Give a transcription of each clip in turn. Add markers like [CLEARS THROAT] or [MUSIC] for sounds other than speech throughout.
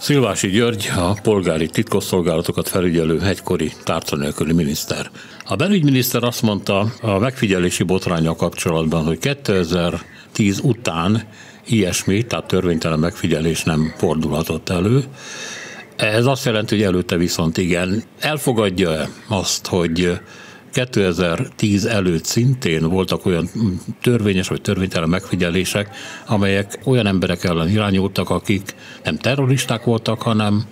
Szilvási György, a polgári titkosszolgálatokat felügyelő hegykori tárca nélküli miniszter. A belügyminiszter azt mondta a megfigyelési botránya kapcsolatban, hogy 2010 után ilyesmi, tehát törvénytelen megfigyelés nem fordulhatott elő. Ez azt jelenti, hogy előtte viszont igen. Elfogadja azt, hogy 2010 előtt szintén voltak olyan törvényes vagy törvénytelen megfigyelések, amelyek olyan emberek ellen irányultak, akik nem terroristák voltak, hanem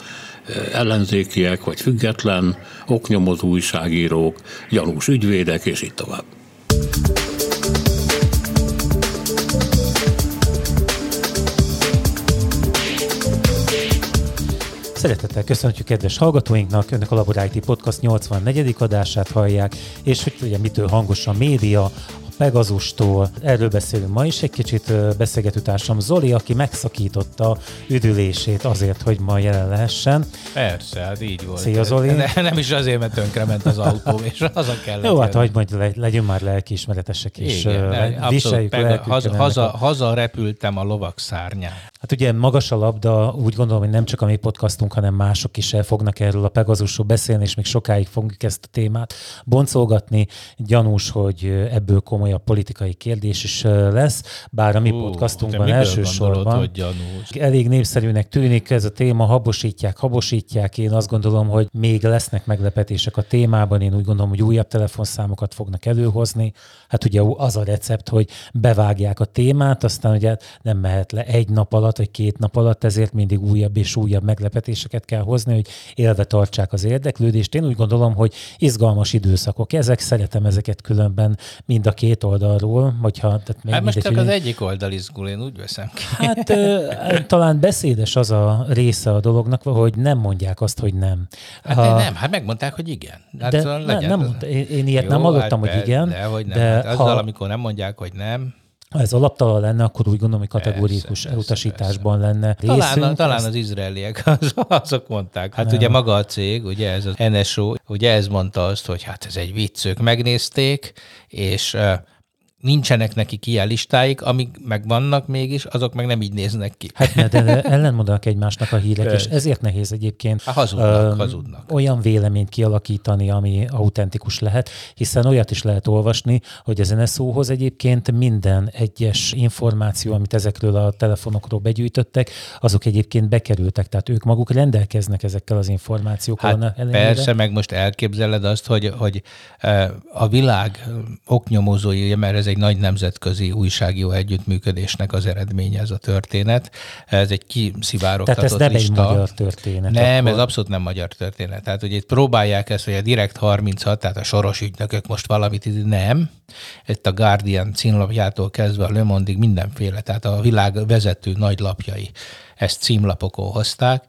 ellenzékiek vagy független, oknyomozó újságírók, gyanús ügyvédek, és így tovább. Szeretettel köszöntjük kedves hallgatóinknak, önök a Labor Podcast 84. adását hallják, és hogy ugye mitől hangos a média, Pegazustól. Erről beszélünk ma is egy kicsit beszélgető társam Zoli, aki megszakította üdülését azért, hogy ma jelen lehessen. Persze, hát így volt. Szia Zoli. Ne, nem is azért, mert tönkrement az autó, [LAUGHS] és az a kellett. Jó, hát hagyd majd le, legyünk már lelkiismeretesek, és Igen, viseljük pega, haza, haza, haza, repültem a lovak szárnyán. Hát ugye magas a labda, úgy gondolom, hogy nem csak a mi podcastunk, hanem mások is el fognak erről a Pegazusról beszélni, és még sokáig fogjuk ezt a témát boncolgatni. Gyanús, hogy ebből komoly komolyabb politikai kérdés is lesz, bár a mi Hú, podcastunkban elsősorban elég népszerűnek tűnik ez a téma, habosítják, habosítják. Én azt gondolom, hogy még lesznek meglepetések a témában. Én úgy gondolom, hogy újabb telefonszámokat fognak előhozni. Hát ugye az a recept, hogy bevágják a témát, aztán ugye nem mehet le egy nap alatt, vagy két nap alatt, ezért mindig újabb és újabb meglepetéseket kell hozni, hogy élve tartsák az érdeklődést. Én úgy gondolom, hogy izgalmas időszakok ezek, szeretem ezeket különben mind a két két oldalról, hogyha... Tehát hát most csak az egyik oldal izgul, én úgy veszem ki. Hát ö, talán beszédes az a része a dolognak, hogy nem mondják azt, hogy nem. Hát ha, nem, hát megmondták, hogy igen. Hát de szóval legyen. nem, nem, én, én ilyet Jó, nem hallottam, hát hogy igen. De, hogy nem. De hát azzal, ha, amikor nem mondják, hogy nem, ha ez alaptalan lenne, akkor úgy gondolom, hogy kategórikus persze, elutasításban persze. lenne részünk. Talán, talán az izraeliek [LAUGHS] az, azok mondták. Hát nem. ugye maga a cég, ugye ez az NSO, ugye ez mondta azt, hogy hát ez egy vicc, ők megnézték, és nincsenek neki ilyen listáik, amik megvannak mégis, azok meg nem így néznek ki. Hát de [LAUGHS] ellenmondanak egymásnak a hírek, és ezért nehéz egyébként hát hazudnak, uh, hazudnak. olyan véleményt kialakítani, ami autentikus lehet, hiszen olyat is lehet olvasni, hogy az NSO-hoz egyébként minden egyes információ, amit ezekről a telefonokról begyűjtöttek, azok egyébként bekerültek, tehát ők maguk rendelkeznek ezekkel az információkkal. Hát persze, meg most elképzeled azt, hogy, hogy a világ oknyomozói, mert ez egy nagy nemzetközi újságíró együttműködésnek az eredménye ez a történet. Ez egy kiszivárogtatott Tehát ez nem lista. egy magyar történet. Nem, akkor... ez abszolút nem magyar történet. Tehát, hogy itt próbálják ezt, hogy a Direkt 36, tehát a soros ügynökök most valamit, nem. Itt a Guardian címlapjától kezdve a Le Monde-ig mindenféle, tehát a világ vezető nagy lapjai ezt címlapokon hozták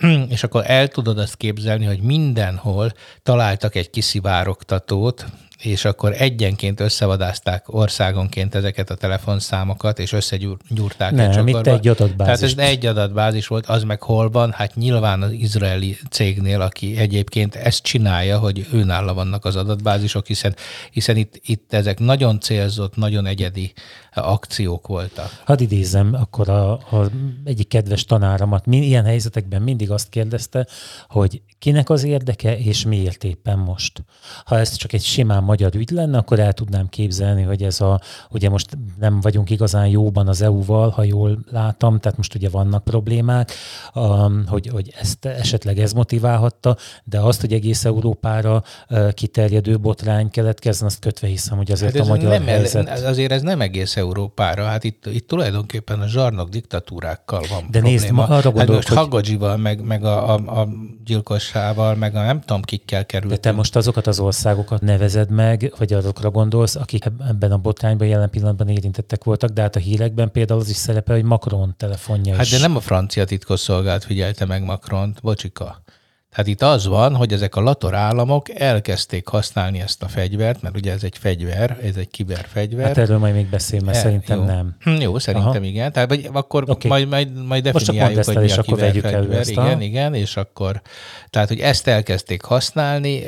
[CLEARS THROAT] és akkor el tudod azt képzelni, hogy mindenhol találtak egy kiszivárogtatót, és akkor egyenként összevadázták országonként ezeket a telefonszámokat, és összegyúrták Nem, egy csokorba. egy adatbázis. Tehát ez egy adatbázis volt, az meg hol van? Hát nyilván az izraeli cégnél, aki egyébként ezt csinálja, hogy őnála vannak az adatbázisok, hiszen, hiszen itt, itt ezek nagyon célzott, nagyon egyedi akciók voltak. Hadd idézem akkor a, a egyik kedves tanáramat, ilyen helyzetekben mindig azt kérdezte, hogy kinek az érdeke, és miért éppen most. Ha ez csak egy simán magyar ügy lenne, akkor el tudnám képzelni, hogy ez a, ugye most nem vagyunk igazán jóban az EU-val, ha jól látom, tehát most ugye vannak problémák, um, hogy, hogy ezt esetleg ez motiválhatta, de azt, hogy egész Európára uh, kiterjedő botrány keletkezzen, azt kötve hiszem, hogy azért hát a magyar nem, helyzet... Azért ez nem egész Európára, hát itt, itt tulajdonképpen a zsarnok diktatúrákkal van De probléma. nézd, arra gondolok, hát most hogy... Hagadzsival, meg, meg a, a, a gyilkossával, meg a nem tudom kikkel került. De te most azokat az országokat nevezed meg, vagy azokra gondolsz, akik ebben a botrányban jelen pillanatban érintettek voltak, de hát a hírekben például az is szerepel, hogy Macron telefonja Hát is. de nem a francia titkosszolgált figyelte meg Macront, bocsika. Tehát itt az van, hogy ezek a lator államok elkezdték használni ezt a fegyvert, mert ugye ez egy fegyver, ez egy kiberfegyver. Hát erről majd még beszélünk, mert e, szerintem jó. nem. Hm, jó, szerintem Aha. igen. Tehát vagy, akkor okay. majd, majd, majd definiáljuk, hogy mi a elő ezt Igen, igen, és akkor, tehát, hogy ezt elkezdték használni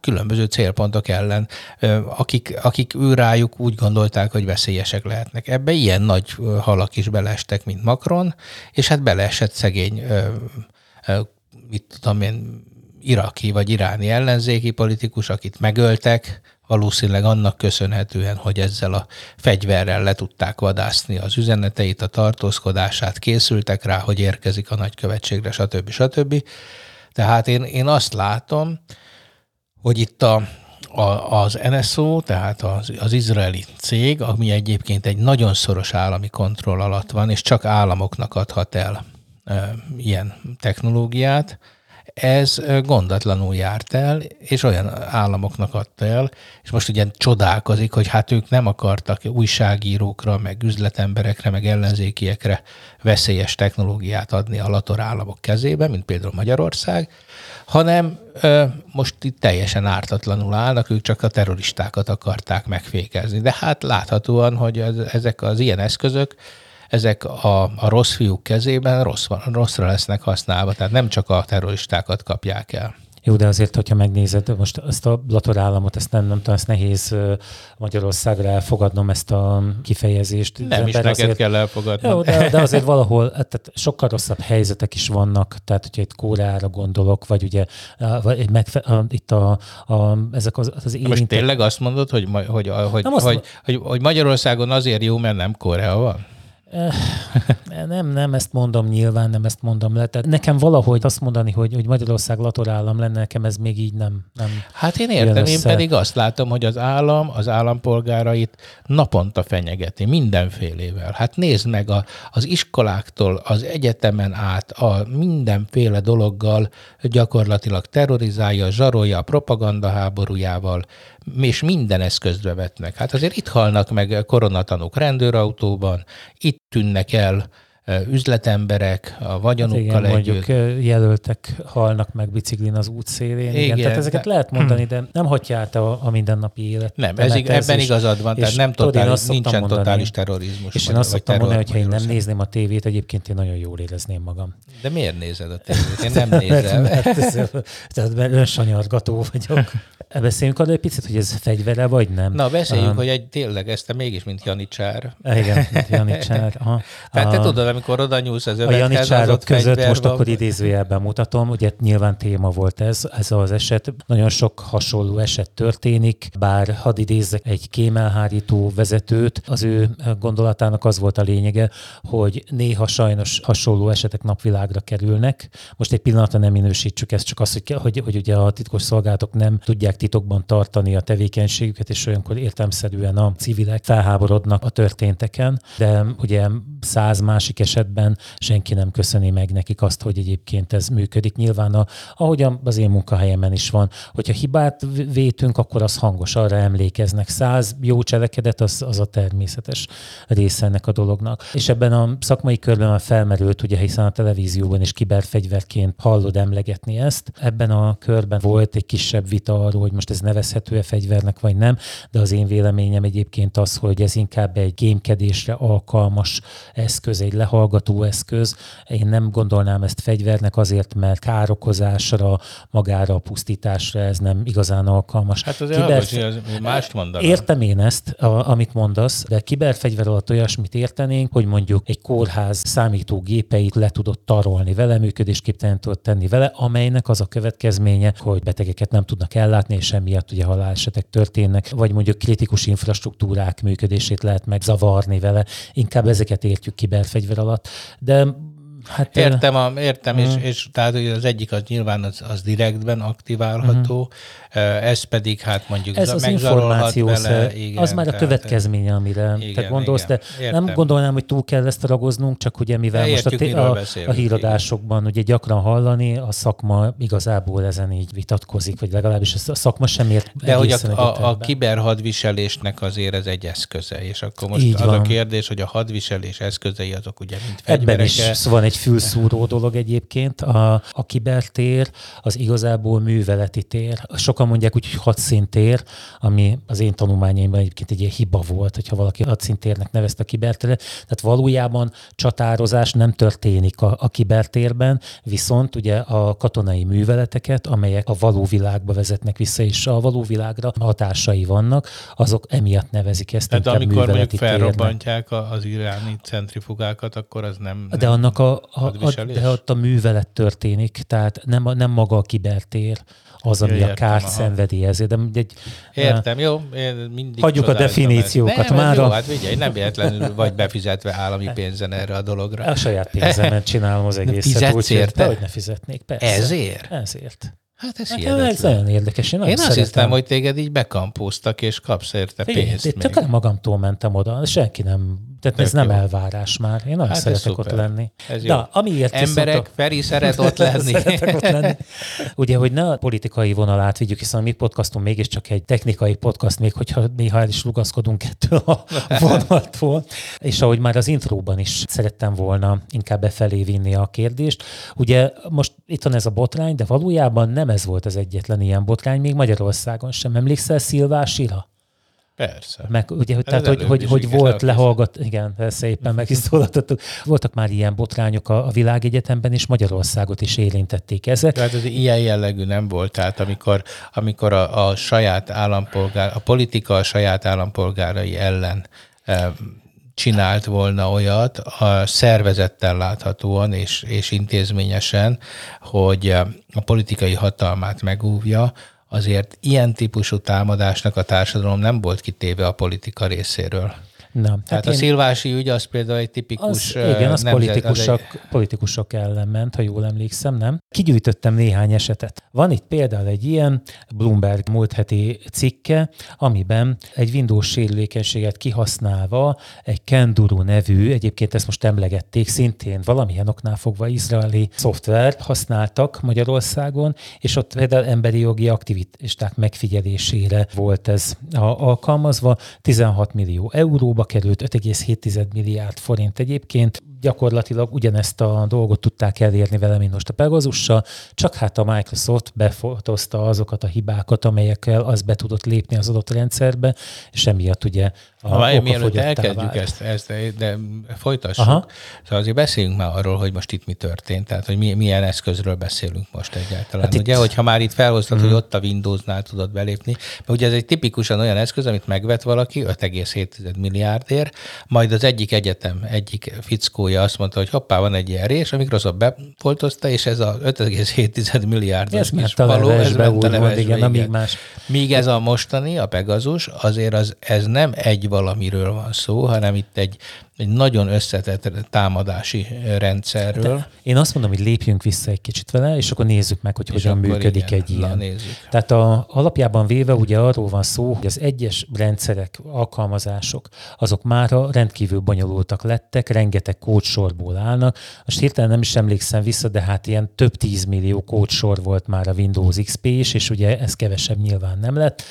különböző célpontok ellen, akik, akik őrájuk úgy gondolták, hogy veszélyesek lehetnek. Ebbe ilyen nagy halak is beleestek, mint Macron, és hát beleesett szegény mit tudom én, iraki vagy iráni ellenzéki politikus, akit megöltek, valószínűleg annak köszönhetően, hogy ezzel a fegyverrel le tudták vadászni az üzeneteit, a tartózkodását, készültek rá, hogy érkezik a nagykövetségre, stb. stb. Tehát én, én azt látom, hogy itt a, a, az NSO, tehát az, az izraeli cég, ami egyébként egy nagyon szoros állami kontroll alatt van, és csak államoknak adhat el ilyen technológiát, ez gondatlanul járt el, és olyan államoknak adta el, és most ugye csodálkozik, hogy hát ők nem akartak újságírókra, meg üzletemberekre, meg ellenzékiekre veszélyes technológiát adni a lator államok kezébe, mint például Magyarország, hanem ö, most itt teljesen ártatlanul állnak, ők csak a terroristákat akarták megfékezni. De hát láthatóan, hogy ez, ezek az ilyen eszközök ezek a, a rossz fiúk kezében rossz, rosszra lesznek használva, tehát nem csak a terroristákat kapják el. Jó, de azért, hogyha megnézed, most ezt a latorállamot, ezt nem, nem tudom, ezt nehéz Magyarországra elfogadnom, ezt a kifejezést. Nem is neked azért, kell elfogadnom. Jó, de, de azért [LAUGHS] valahol tehát sokkal rosszabb helyzetek is vannak, tehát hogyha itt Kóreára gondolok, vagy ugye vagy egy megfe- itt a, a, ezek az, az érintek... Most tényleg azt mondod, hogy, hogy, hogy, hogy, hogy, hogy Magyarországon azért jó, mert nem Korea van? Nem, nem ezt mondom nyilván, nem ezt mondom le. Tehát nekem valahogy azt mondani, hogy, hogy Magyarország latorállam lenne, nekem ez még így nem. nem hát én értem, én pedig azt látom, hogy az állam az állampolgárait naponta fenyegeti mindenfélével. Hát nézd meg a, az iskoláktól, az egyetemen át, a mindenféle dologgal gyakorlatilag terrorizálja, zsarolja a propaganda háborújával, és minden eszközt bevetnek. Hát azért itt halnak meg koronatanúk rendőrautóban, itt tűnnek el üzletemberek a vagyonukkal hát igen, együtt. mondjuk jelöltek halnak meg biciklin az útszélén. Igen, igen tehát ezeket de... lehet mondani, de nem hagyja át a, a mindennapi élet. Nem, ez, ebben is, igazad van, tehát nem totális, nincsen mondani, totális terrorizmus. És én azt szoktam mondani, hogy ha én nem nézném a tévét, egyébként én nagyon jól érezném magam. De miért nézed a [LAUGHS] tévét? Én nem nézem. mert, mert, ez, tehát mert önsanyargató vagyok. [LAUGHS] Beszéljünk arra egy picit, hogy ez fegyvere, vagy nem? Na, beszéljünk, um, hogy egy tényleg ezt te mégis, mint Janicsár. Igen, mint Janicsár. [LAUGHS] Aha. Tehát te tudod, amikor oda nyúlsz az övethez, A Janicsárok között most van. akkor idézőjelben mutatom, ugye nyilván téma volt ez, ez az eset. Nagyon sok hasonló eset történik, bár hadd idézzek egy kémelhárító vezetőt, az ő gondolatának az volt a lényege, hogy néha sajnos hasonló esetek napvilágra kerülnek. Most egy pillanatra nem minősítsük ezt, csak az, hogy, hogy, hogy ugye a titkos szolgálatok nem tudják titokban tartani a tevékenységüket, és olyankor értelmszerűen a civilek felháborodnak a történteken, de ugye száz másik esetben senki nem köszöni meg nekik azt, hogy egyébként ez működik. Nyilván, a, ahogy az én munkahelyemen is van, hogyha hibát vétünk, akkor az hangos, arra emlékeznek. Száz jó cselekedet, az, az a természetes része ennek a dolognak. És ebben a szakmai körben már felmerült, ugye, hiszen a televízióban is kiberfegyverként hallod emlegetni ezt. Ebben a körben volt egy kisebb vita arról, hogy most ez nevezhető-e fegyvernek, vagy nem, de az én véleményem egyébként az, hogy ez inkább egy gémkedésre alkalmas eszköz, egy lehallgató eszköz. Én nem gondolnám ezt fegyvernek azért, mert károkozásra, magára a pusztításra ez nem igazán alkalmas. Hát azért Kiber... Hallgass, az mást mondanám. Értem én ezt, a, amit mondasz, de kiberfegyver alatt olyasmit értenénk, hogy mondjuk egy kórház számítógépeit le tudott tarolni vele, működésképtelen tudott tenni vele, amelynek az a következménye, hogy betegeket nem tudnak ellátni, és emiatt ugye halálesetek történnek, vagy mondjuk kritikus infrastruktúrák működését lehet megzavarni vele. Inkább ezeket értjük kiberfegyver alatt. De Hát, értem, a, értem uh, és, mhm. és tehát az egyik az nyilván az, az direktben aktiválható, uh, ez pedig hát mondjuk ez az információ vele, igen, az már a következménye, amire igen, te gondolsz, igen, de értem. nem gondolnám, hogy túl kell ezt ragoznunk, csak ugye mivel de most a, a, a híradásokban igen. ugye gyakran hallani, a szakma igazából ezen így vitatkozik, vagy legalábbis a szakma sem ért De hogy a, a, a kiberhadviselésnek azért ez egy eszköze, és akkor most így az van. a kérdés, hogy a hadviselés eszközei azok ugye mint fegyverek. Ebben is szóval egy egy fülszúró dolog egyébként. A, a kibertér az igazából műveleti tér. Sokan mondják úgy, hogy hadszintér, ami az én tanulmányaimban egyébként egy ilyen hiba volt, hogyha valaki hadszintérnek nevezte a kiberteret. Tehát valójában csatározás nem történik a, a kibertérben, viszont ugye a katonai műveleteket, amelyek a való világba vezetnek vissza, és a való világra hatásai vannak, azok emiatt nevezik ezt Tehát amikor még felrobbantják az iráni centrifugákat, akkor az nem, nem De annak a, a, a, de ott a művelet történik, tehát nem, nem maga a kibertér az, ami ja, a kárt aha. szenvedi ezért. De egy, értem, jó. Én mindig Hagyjuk a definíciókat már. Jó, hát figyelj, nem véletlenül vagy befizetve állami pénzen erre a dologra. A saját pénzemet csinálom az egészet. Fizetsz érte? Hogy ne fizetnék, persze. Ezért? Ezért. Hát ez hát Ez nagyon érdekes. Én, Én azt hiszem, hogy téged így bekampóztak, és kapsz érte pénzt. Én tökre magamtól mentem oda, senki nem tehát Tök ez nem jó. elvárás már. Én nagyon hát szeretek ott lenni. Ez jó. amiért Emberek, a... Feri szeret ott [LAUGHS] lenni. ott lenni. Ugye, hogy ne a politikai vonalát vigyük, hiszen a mi podcastunk mégiscsak egy technikai podcast, még hogyha néha el is lugaszkodunk ettől a [LAUGHS] vonaltól. És ahogy már az intróban is szerettem volna inkább befelé vinni a kérdést. Ugye most itt van ez a botrány, de valójában nem ez volt az egyetlen ilyen botrány, még Magyarországon sem. Emlékszel Szilvásira? Persze. Meg, ugye, hogy, tehát, hogy, hogy, hogy volt lehallgat, igen, szépen meg is [LAUGHS] szólaltattuk. Voltak már ilyen botrányok a, a világegyetemben, és Magyarországot is érintették ezek. Tehát ez ilyen jellegű nem volt, tehát amikor, amikor a, a saját állampolgár, a politika a saját állampolgárai ellen e, csinált volna olyat a szervezettel láthatóan és, és intézményesen, hogy a politikai hatalmát megúvja, azért ilyen típusú támadásnak a társadalom nem volt kitéve a politika részéről. Nem. Tehát hát a én... szilvási ügy az például egy tipikus... Az, igen, az, nemzet, politikusok, az egy... politikusok ellen ment, ha jól emlékszem, nem? Kigyűjtöttem néhány esetet. Van itt például egy ilyen Bloomberg múlt heti cikke, amiben egy Windows sérülékenységet kihasználva egy Kenduru nevű, egyébként ezt most emlegették, szintén valamilyen oknál fogva izraeli szoftver használtak Magyarországon, és ott például emberi jogi aktivisták megfigyelésére volt ez alkalmazva, 16 millió euróba került 5,7 milliárd forint egyébként. Gyakorlatilag ugyanezt a dolgot tudták elérni vele, mint most a Pegazussal, csak hát a Microsoft befotozta azokat a hibákat, amelyekkel az be tudott lépni az adott rendszerbe, és emiatt ugye a ha, mielőtt elkezdjük ezt, ezt, de folytassuk. Aha. Szóval azért beszéljünk már arról, hogy most itt mi történt, tehát hogy milyen eszközről beszélünk most egyáltalán. Hát ugye, itt... hogyha már itt felhoztad, hmm. hogy ott a Windows-nál tudod belépni, mert ugye ez egy tipikusan olyan eszköz, amit megvet valaki 5,7 milliárdért, majd az egyik egyetem egyik fickója azt mondta, hogy hoppá, van egy ilyen rés, a Microsoft befoltozta, és ez a 5,7 milliárd ez kis való, ez ment a levesbe, igen, igen. más. Míg ez a mostani, a Pegasus, azért az, ez nem egy valamiről van szó, hanem itt egy egy nagyon összetett támadási rendszerről. De én azt mondom, hogy lépjünk vissza egy kicsit vele, és akkor nézzük meg, hogy és hogyan működik igen, egy ilyen. Nézzük. Tehát a, alapjában véve ugye arról van szó, hogy az egyes rendszerek, alkalmazások, azok már rendkívül bonyolultak lettek, rengeteg kódsorból állnak. Most hirtelen nem is emlékszem vissza, de hát ilyen több tízmillió kódsor volt már a Windows XP is, és ugye ez kevesebb nyilván nem lett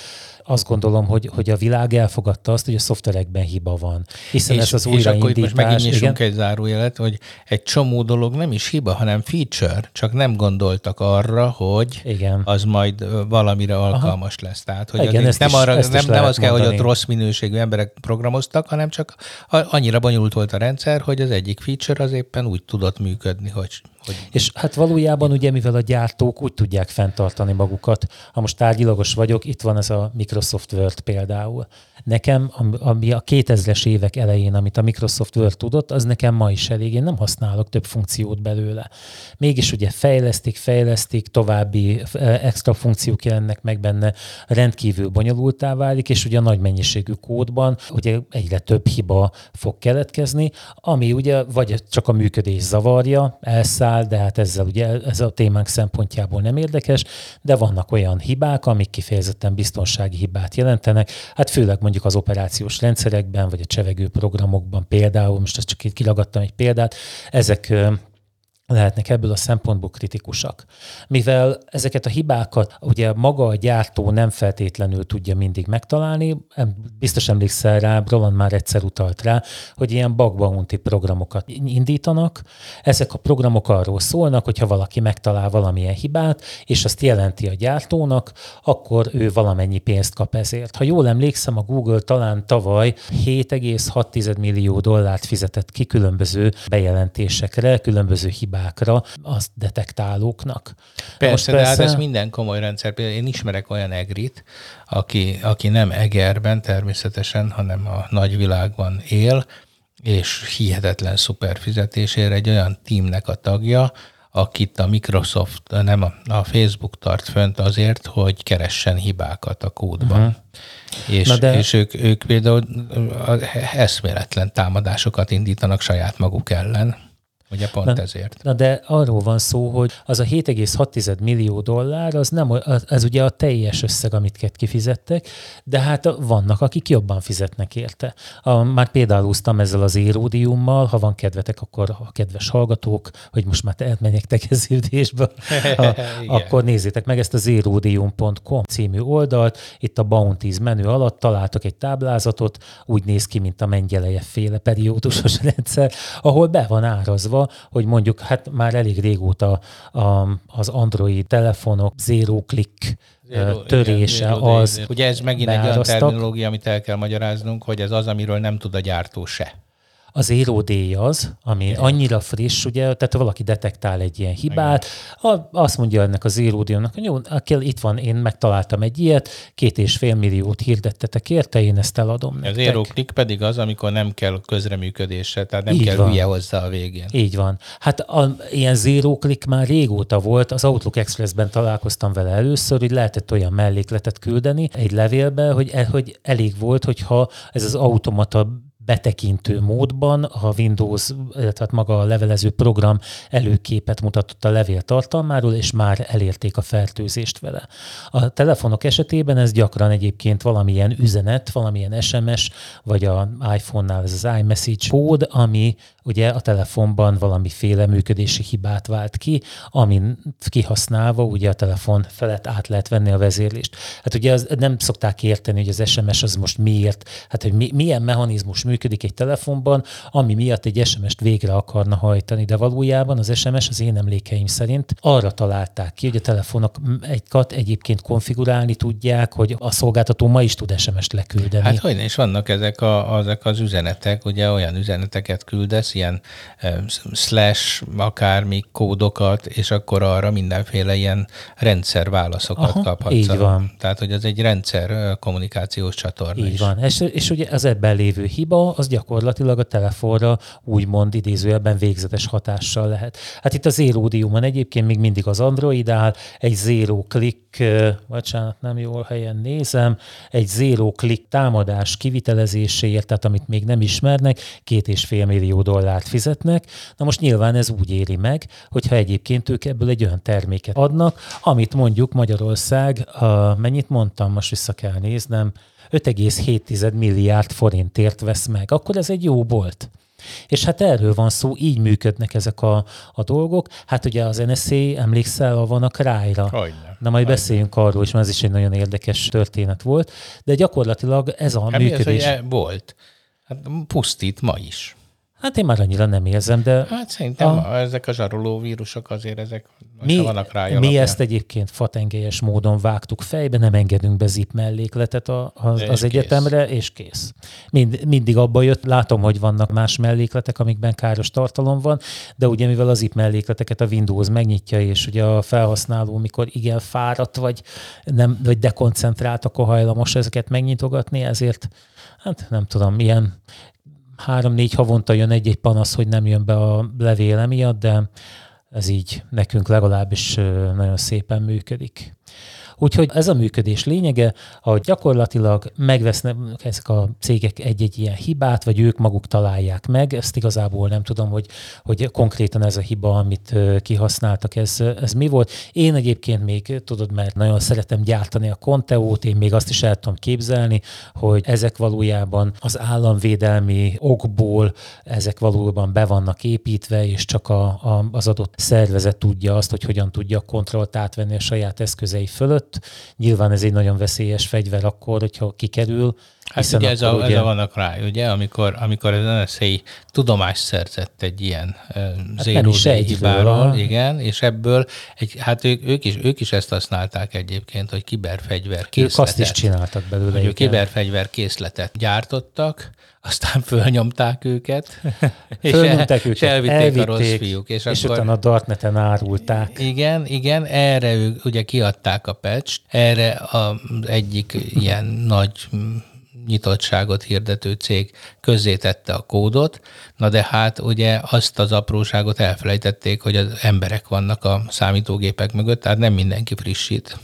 azt gondolom, hogy, hogy a világ elfogadta azt, hogy a szoftverekben hiba van. Hiszen és, ez az újraindítás... És akkor most megint nyissunk egy zárójelet, hogy egy csomó dolog nem is hiba, hanem feature, csak nem gondoltak arra, hogy igen. az majd valamire alkalmas Aha. lesz. Tehát, hogy igen, nem, is, arra, nem, nem az kell, mondani. hogy ott rossz minőségű emberek programoztak, hanem csak annyira bonyolult volt a rendszer, hogy az egyik feature az éppen úgy tudott működni, hogy hogy... És hát valójában ugye, mivel a gyártók úgy tudják fenntartani magukat, ha most tárgyilagos vagyok, itt van ez a Microsoft Word például. Nekem, ami a 2000-es évek elején, amit a Microsoft Word tudott, az nekem ma is elég. Én nem használok több funkciót belőle. Mégis ugye fejlesztik, fejlesztik, további eh, extra funkciók jelennek meg benne, rendkívül bonyolultá válik, és ugye a nagy mennyiségű kódban ugye egyre több hiba fog keletkezni, ami ugye vagy csak a működés zavarja, elszáll, de hát ezzel ugye ez a témánk szempontjából nem érdekes, de vannak olyan hibák, amik kifejezetten biztonsági hibát jelentenek, hát főleg mondjuk az operációs rendszerekben, vagy a csevegő programokban például, most ezt csak itt kiragadtam egy példát, ezek lehetnek ebből a szempontból kritikusak. Mivel ezeket a hibákat ugye maga a gyártó nem feltétlenül tudja mindig megtalálni, biztos emlékszel rá, Roland már egyszer utalt rá, hogy ilyen bug bounty programokat indítanak. Ezek a programok arról szólnak, hogyha valaki megtalál valamilyen hibát, és azt jelenti a gyártónak, akkor ő valamennyi pénzt kap ezért. Ha jól emlékszem, a Google talán tavaly 7,6 millió dollárt fizetett ki különböző bejelentésekre, különböző hibákra hibákra az detektálóknak. Persze, persze, de hát ez minden komoly rendszer. Például én ismerek olyan egrit, aki, aki nem Egerben természetesen, hanem a nagyvilágban él, és hihetetlen szuper fizetésére egy olyan teamnek a tagja, akit a Microsoft, nem a, a Facebook tart fönt azért, hogy keressen hibákat a kódban. Uh-huh. És, de... és ők, ők például eszméletlen támadásokat indítanak saját maguk ellen. Ugye pont na, ezért. Na de arról van szó, hogy az a 7,6 millió dollár, az nem, az ugye a teljes összeg, amit kifizettek, de hát vannak, akik jobban fizetnek érte. A, már például úsztam ezzel az éródiummal, ha van kedvetek, akkor a kedves hallgatók, hogy most már elmenjek tegeződésbe, [LAUGHS] akkor nézzétek meg ezt az éródium.com című oldalt, itt a Bounties menü alatt találtak egy táblázatot, úgy néz ki, mint a mengyeleje féle periódusos [LAUGHS] rendszer, ahol be van árazva hogy mondjuk hát már elég régóta a, az Android telefonok zero click zero, törése igen, az. Ugye ez megint egy olyan terminológia, amit el kell magyaráznunk, hogy ez az, amiről nem tud a gyártó se. Az érodély az, ami Igen. annyira friss, ugye, tehát valaki detektál egy ilyen hibát, a, azt mondja ennek az éródíónak, hogy jó, itt van, én megtaláltam egy ilyet, két és fél milliót hirdettetek érte, én ezt eladom nektek. Az éróklik pedig az, amikor nem kell közreműködésre, tehát nem Így kell van. hülye hozzá a végén. Így van. Hát a, ilyen zero click már régóta volt, az Outlook Expressben találkoztam vele először, hogy lehetett olyan mellékletet küldeni egy levélbe, hogy, hogy elég volt, hogyha ez az automata betekintő módban a Windows, tehát maga a levelező program előképet mutatott a levél tartalmáról, és már elérték a fertőzést vele. A telefonok esetében ez gyakran egyébként valamilyen üzenet, valamilyen SMS, vagy a iPhone-nál ez az iMessage kód, ami ugye a telefonban valamiféle működési hibát vált ki, amin kihasználva ugye a telefon felett át lehet venni a vezérlést. Hát ugye az, nem szokták érteni, hogy az SMS az most miért, hát hogy mi, milyen mechanizmus működik egy telefonban, ami miatt egy SMS-t végre akarna hajtani, de valójában az SMS az én emlékeim szerint arra találták ki, hogy a telefonok egy kat egyébként konfigurálni tudják, hogy a szolgáltató ma is tud SMS-t leküldeni. Hát hogy is vannak ezek, a, ezek az üzenetek, ugye olyan üzeneteket küldesz, ilyen slash akármi kódokat, és akkor arra mindenféle ilyen rendszerválaszokat Aha, kaphatsz. Így van. Tehát, hogy ez egy rendszer kommunikációs csatorna Így is. van. És, és ugye az ebben lévő hiba, az gyakorlatilag a telefonra úgymond idézőjelben végzetes hatással lehet. Hát itt az Eródiumon egyébként még mindig az Android áll, egy zero click, bocsánat, nem jól helyen nézem, egy zero click támadás kivitelezéséért, tehát amit még nem ismernek, két és fél millió dollár dollárt fizetnek. Na most nyilván ez úgy éri meg, hogyha egyébként ők ebből egy olyan terméket adnak, amit mondjuk Magyarország, a, mennyit mondtam, most vissza kell néznem, 5,7 milliárd forintért vesz meg, akkor ez egy jó bolt. És hát erről van szó, így működnek ezek a, a dolgok. Hát ugye az NSA, emlékszel, van a Cry-ra. Na majd Hogyne. beszéljünk arról is, mert ez is egy nagyon érdekes történet volt. De gyakorlatilag ez a hát működés... Ez, hogy volt? Hát pusztít ma is. Hát én már annyira nem érzem, de... Hát szerintem a, ezek a zsaroló vírusok azért ezek mi, vannak rá Mi ezt egyébként fatengelyes módon vágtuk fejbe, nem engedünk be zip mellékletet a, az kész. egyetemre, és kész. Mind, mindig abba jött, látom, hogy vannak más mellékletek, amikben káros tartalom van, de ugye mivel az zip mellékleteket a Windows megnyitja, és ugye a felhasználó, mikor igen fáradt, vagy, nem, vagy dekoncentrált, akkor hajlamos ezeket megnyitogatni, ezért hát nem tudom, milyen három-négy havonta jön egy-egy panasz, hogy nem jön be a levél miatt, de ez így nekünk legalábbis nagyon szépen működik. Úgyhogy ez a működés lényege, hogy gyakorlatilag megvesznek ezek a cégek egy-egy ilyen hibát, vagy ők maguk találják meg. Ezt igazából nem tudom, hogy, hogy konkrétan ez a hiba, amit kihasználtak, ez, ez mi volt. Én egyébként még, tudod, mert nagyon szeretem gyártani a Conteót, én még azt is el tudom képzelni, hogy ezek valójában az államvédelmi okból, ezek valóban be vannak építve, és csak a, a, az adott szervezet tudja azt, hogy hogyan tudja a kontrollt átvenni a saját eszközei fölött. Nyilván ez egy nagyon veszélyes fegyver akkor, hogyha kikerül, Hát ugye ez, a, ugye... ez a vannak rá, ugye, amikor, amikor az NSA tudomást szerzett egy ilyen hát zéró hibáról, igen, és ebből, egy, hát ők, ők, is, ők is ezt használták egyébként, hogy kiberfegyver készletet. Ők azt is csináltak belőle. Hogy kiberfegyver készletet gyártottak, aztán [LAUGHS] fölnyomták őket, [LAUGHS] és, el, őket, és elvitték, elvitték a rossz fiúk. És, és akkor, utána a Dartneten árulták. Igen, igen, erre ők ugye kiadták a patch erre az egyik ilyen nagy nyitottságot hirdető cég közzétette a kódot, na de hát ugye azt az apróságot elfelejtették, hogy az emberek vannak a számítógépek mögött, tehát nem mindenki frissít.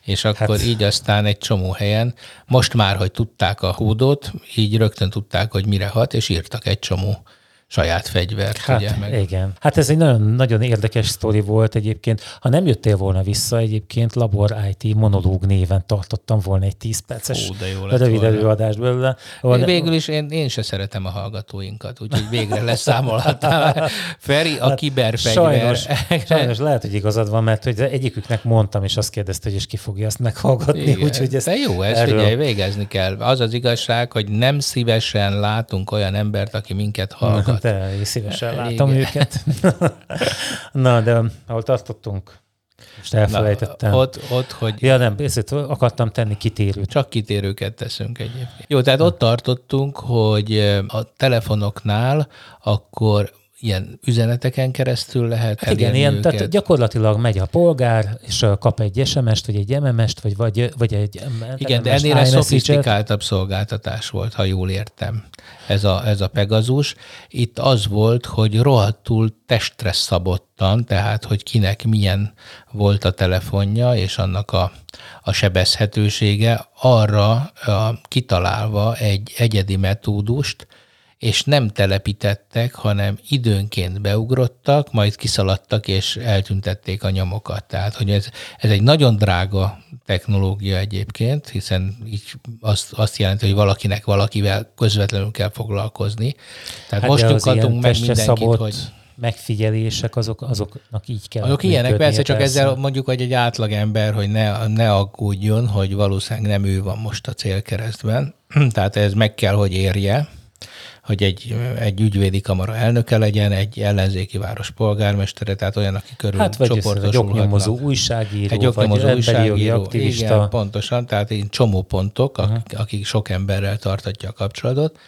És akkor hát. így aztán egy csomó helyen, most már, hogy tudták a kódot, így rögtön tudták, hogy mire hat, és írtak egy csomó saját fegyvert. Hát ugye, meg... igen. Hát ez egy nagyon, nagyon érdekes sztori volt egyébként. Ha nem jöttél volna vissza, egyébként Labor IT monológ néven tartottam volna egy 10 perces Ó, de jó rövid előadást belőle. Volna... Végül is én, én se szeretem a hallgatóinkat, úgyhogy végre leszámolhatnál. [LAUGHS] Feri, a hát, kiberfegyver. Sajnos, [LAUGHS] sajnos lehet, hogy igazad van, mert hogy egyiküknek mondtam, és azt kérdezte, hogy és ki fogja ezt meghallgatni. Úgyhogy ezt de jó, ezt erről... figyelj, végezni kell. Az az igazság, hogy nem szívesen látunk olyan embert, aki minket hallgat. De én szívesen látom Igen. őket. [LAUGHS] Na, de ahol tartottunk? Most elfelejtettem. Na, ott, ott, hogy... Ja nem, ezért akartam tenni kitérőt. Csak kitérőket teszünk egyébként. Jó, tehát ott tartottunk, hogy a telefonoknál akkor ilyen üzeneteken keresztül lehet hát Igen, ilyen, őket. tehát gyakorlatilag megy a polgár, és kap egy SMS-t, vagy egy MMS-t, vagy, vagy, vagy egy Igen, de ennél egy szofisztikáltabb szolgáltatás volt, ha jól értem, ez a, ez a Pegazus. Itt az volt, hogy rohadtul testre szabottan, tehát hogy kinek milyen volt a telefonja, és annak a, a sebezhetősége, arra a, kitalálva egy egyedi metódust, és nem telepítettek, hanem időnként beugrottak, majd kiszaladtak és eltüntették a nyomokat. Tehát, hogy ez, ez egy nagyon drága technológia egyébként, hiszen így azt, azt jelenti, hogy valakinek valakivel közvetlenül kell foglalkozni. Tehát hát most nyughatunk meg mindenkit, szabott... hogy megfigyelések, azok, azoknak így kell. Azok ilyenek, persze, csak persze. ezzel mondjuk, hogy egy átlagember, hogy ne, ne aggódjon, hogy valószínűleg nem ő van most a célkeresztben. [CLEARS THROAT] Tehát ez meg kell, hogy érje, hogy egy, egy ügyvédi kamara elnöke legyen, egy ellenzéki város polgármestere, tehát olyan, aki körül hát, vagy egy oknyomozó újságíró, egy oknyomozó vagy újságíró, aktivista. Igen, pontosan, tehát egy csomó pontok, uh-huh. akik sok emberrel tartatja a kapcsolatot.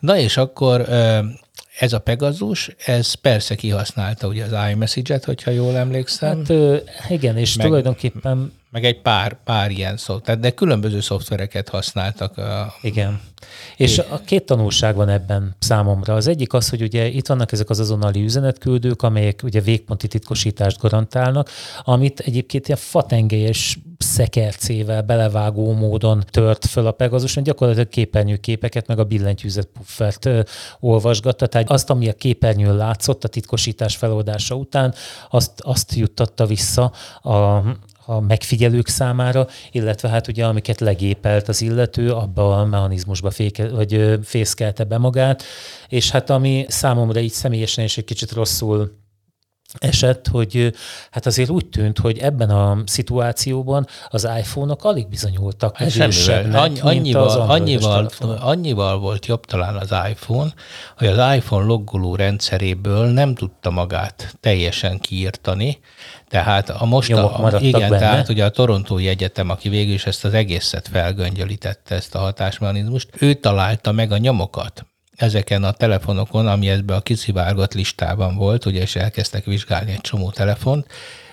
Na és akkor ez a Pegasus, ez persze kihasználta ugye az iMessage-et, hogyha jól emlékszem. Hát igen, és meg, tulajdonképpen... Meg egy pár, pár ilyen szoftver, de különböző szoftvereket használtak. A, igen. És a két tanulság van ebben számomra. Az egyik az, hogy ugye itt vannak ezek az azonnali üzenetküldők, amelyek ugye végponti titkosítást garantálnak, amit egyébként ilyen fatengelyes szekercével belevágó módon tört föl a Pegasus, gyakorlatilag képernyőképeket, meg a billentyűzet puffert olvasgatta. Tehát azt, ami a képernyőn látszott a titkosítás feloldása után, azt, azt juttatta vissza a, a megfigyelők számára, illetve hát ugye amiket legépelt az illető, abba a mechanizmusba féke, vagy fészkelte be magát, és hát ami számomra így személyesen is egy kicsit rosszul esett, hogy hát azért úgy tűnt, hogy ebben a szituációban az iPhone-ok alig bizonyultak hát erősebbnek, Annyi, annyival, az annyival, annyival volt jobb talán az iPhone, hogy az iPhone loggoló rendszeréből nem tudta magát teljesen kiírtani, tehát a most, a, igen, benne. tehát ugye a Torontói Egyetem, aki végül is ezt az egészet felgöngyölítette, ezt a hatásmechanizmust, ő találta meg a nyomokat ezeken a telefonokon, ami ebben a kiszivárgott listában volt, ugye, és elkezdtek vizsgálni egy csomó telefont,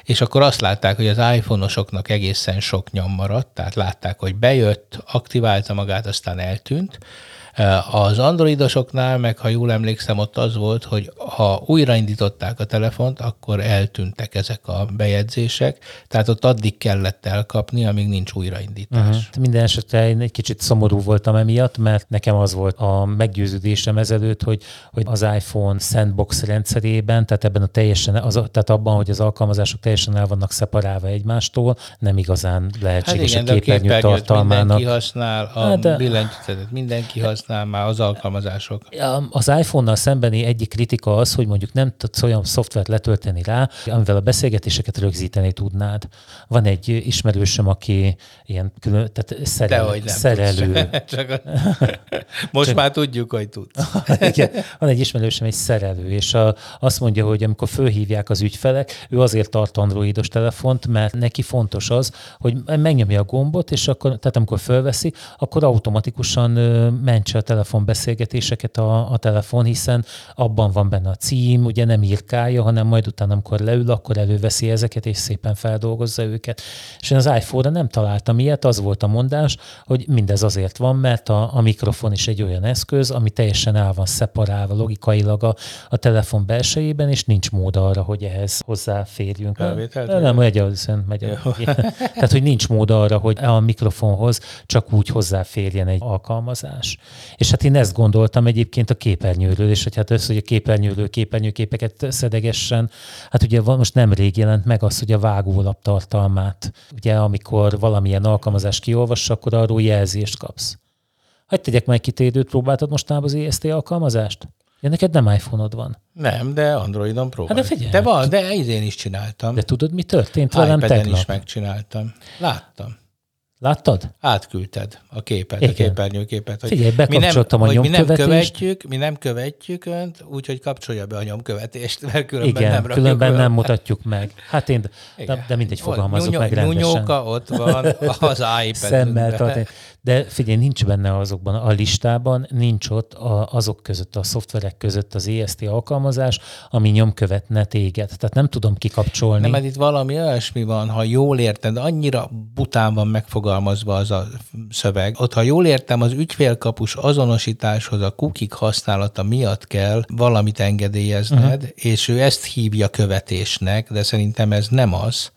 és akkor azt látták, hogy az iPhone-osoknak egészen sok nyom maradt, tehát látták, hogy bejött, aktiválta magát, aztán eltűnt, az androidosoknál, meg ha jól emlékszem, ott az volt, hogy ha újraindították a telefont, akkor eltűntek ezek a bejegyzések, tehát ott addig kellett elkapni, amíg nincs újraindítás. Uh-huh. Minden esetre én egy kicsit szomorú voltam emiatt, mert nekem az volt a meggyőződésem ezelőtt, hogy, hogy az iPhone sandbox rendszerében, tehát ebben a teljesen, az, tehát abban, hogy az alkalmazások teljesen el vannak szeparálva egymástól, nem igazán lehetséges hát igen, a képernyő a tartalmának. Mindenki használ, a hát de... billentyűzetet mindenki használ, használ már az alkalmazások? Az iPhone-nal szembeni egyik kritika az, hogy mondjuk nem tudsz olyan szoftvert letölteni rá, amivel a beszélgetéseket rögzíteni tudnád. Van egy ismerősöm, aki ilyen külön, tehát szerel, Dehogy nem szerelő. [LAUGHS] Csak a... [LAUGHS] Most Csak... már tudjuk, hogy tudsz. [LAUGHS] Igen, van egy ismerősöm, egy szerelő, és a, azt mondja, hogy amikor fölhívják az ügyfelek, ő azért tart androidos telefont, mert neki fontos az, hogy megnyomja a gombot, és akkor, tehát amikor fölveszi, akkor automatikusan mentse a telefonbeszélgetéseket a, a telefon, hiszen abban van benne a cím, ugye nem írkálja, hanem majd utána, amikor leül, akkor előveszi ezeket, és szépen feldolgozza őket. És én az iPhone-ra nem találtam ilyet, az volt a mondás, hogy mindez azért van, mert a, a mikrofon is egy olyan eszköz, ami teljesen el van szeparálva logikailag a, a telefon belsejében, és nincs mód arra, hogy ehhez hozzáférjünk. Elvételt, nem, megy az, megy a, [LAUGHS] Tehát, hogy nincs mód arra, hogy a mikrofonhoz csak úgy hozzáférjen egy alkalmazás. És hát én ezt gondoltam egyébként a képernyőről, és hogy hát az, hogy a képernyőről képernyőképeket szedegessen, hát ugye most nem rég jelent meg az, hogy a vágólap tartalmát, ugye amikor valamilyen alkalmazás kiolvassa, akkor arról jelzést kapsz. Hogy tegyek meg kitérőt, próbáltad mostanában az EST alkalmazást? Ja, neked nem iPhone-od van. Nem, de Androidon próbáltam. Hát de figyelj. De van, de én is csináltam. De tudod, mi történt velem tegnap? is megcsináltam. Láttam. Láttad? Átküldted a képet, Igen. a képernyőképet. Hogy Figyelj, bekapcsoltam mi nem, a nyomkövetést. Mi nem követjük, mi nem követjük önt, úgyhogy kapcsolja be a nyomkövetést, mert különben Igen, nem különben nem mutatjuk meg. Hát én, de, de mindegy, fogalmazok meg rendesen. Nyúnyóka ott van az iPad. Szemmel. De figyelj, nincs benne azokban a listában, nincs ott a, azok között, a szoftverek között az EST alkalmazás, ami nyomkövetne téged. Tehát nem tudom kikapcsolni. Nem, mert itt valami olyasmi van, ha jól érted, annyira bután van megfogalmazva az a szöveg. Ott, ha jól értem, az ügyfélkapus azonosításhoz a kukik használata miatt kell valamit engedélyezned, uh-huh. és ő ezt hívja követésnek, de szerintem ez nem az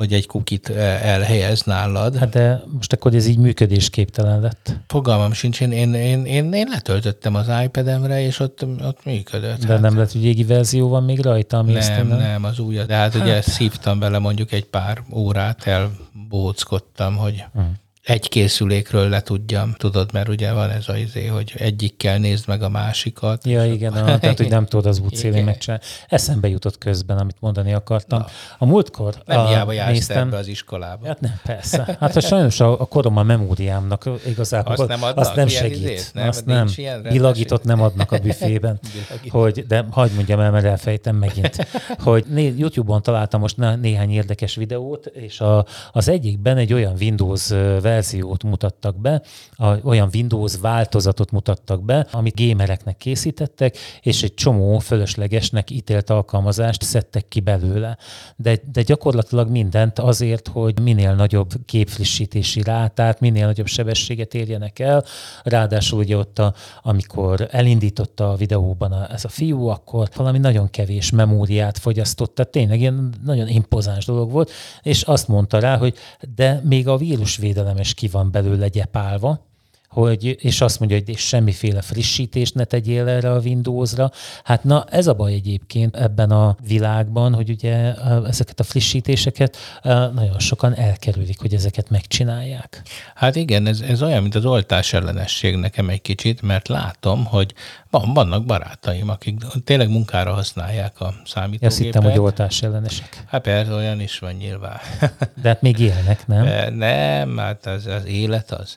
hogy egy kukit elhelyez nálad. Hát de most akkor ez így működésképtelen lett. Fogalmam sincs, én, én, én, én, én letöltöttem az iPad-emre, és ott, ott működött. De hát. nem lett, hogy égi verzió van még rajta? Ami nem, nem, nem, az új. De hát, hát ugye szívtam bele mondjuk egy pár órát, elbóckodtam, hogy hmm egy készülékről le tudjam, tudod, mert ugye van ez az izé, hogy egyikkel nézd meg a másikat. Ja, igen, a, tehát hogy nem tudod az útszélén megcsinálni. Eszembe jutott közben, amit mondani akartam. Na. A múltkor Nem a, hiába jársz néztem, ebbe az iskolába. Hát nem, persze. Hát a sajnos a, a korom a memóriámnak igazából azt nem, adnak, azt nem segít. Izét, nem, azt nem. Bilagított nem adnak a büfében. [LAUGHS] hogy, de hagyd mondjam el, mert elfejtem megint. hogy né, YouTube-on találtam most néhány érdekes videót, és a, az egyikben egy olyan Windows verziót mutattak be, a, olyan Windows változatot mutattak be, amit gamereknek készítettek, és egy csomó fölöslegesnek ítélt alkalmazást szedtek ki belőle. De, de gyakorlatilag mindent azért, hogy minél nagyobb képfrissítési rátát, minél nagyobb sebességet érjenek el. Ráadásul ugye ott, a, amikor elindította a videóban a, ez a fiú, akkor valami nagyon kevés memóriát fogyasztott, tehát tényleg ilyen nagyon impozáns dolog volt, és azt mondta rá, hogy de még a vírusvédelem is ki van belőle gyepálva, hogy, és azt mondja, hogy és semmiféle frissítést ne tegyél erre a Windowsra. Hát na, ez a baj egyébként ebben a világban, hogy ugye ezeket a frissítéseket nagyon sokan elkerülik, hogy ezeket megcsinálják. Hát igen, ez, ez olyan, mint az oltás ellenesség nekem egy kicsit, mert látom, hogy van, vannak barátaim, akik tényleg munkára használják a számítógépet. Azt hittem, hogy oltás ellenesek. Hát persze, olyan is van nyilván. De hát még élnek, nem? [LAUGHS] Nem, hát az, az élet az.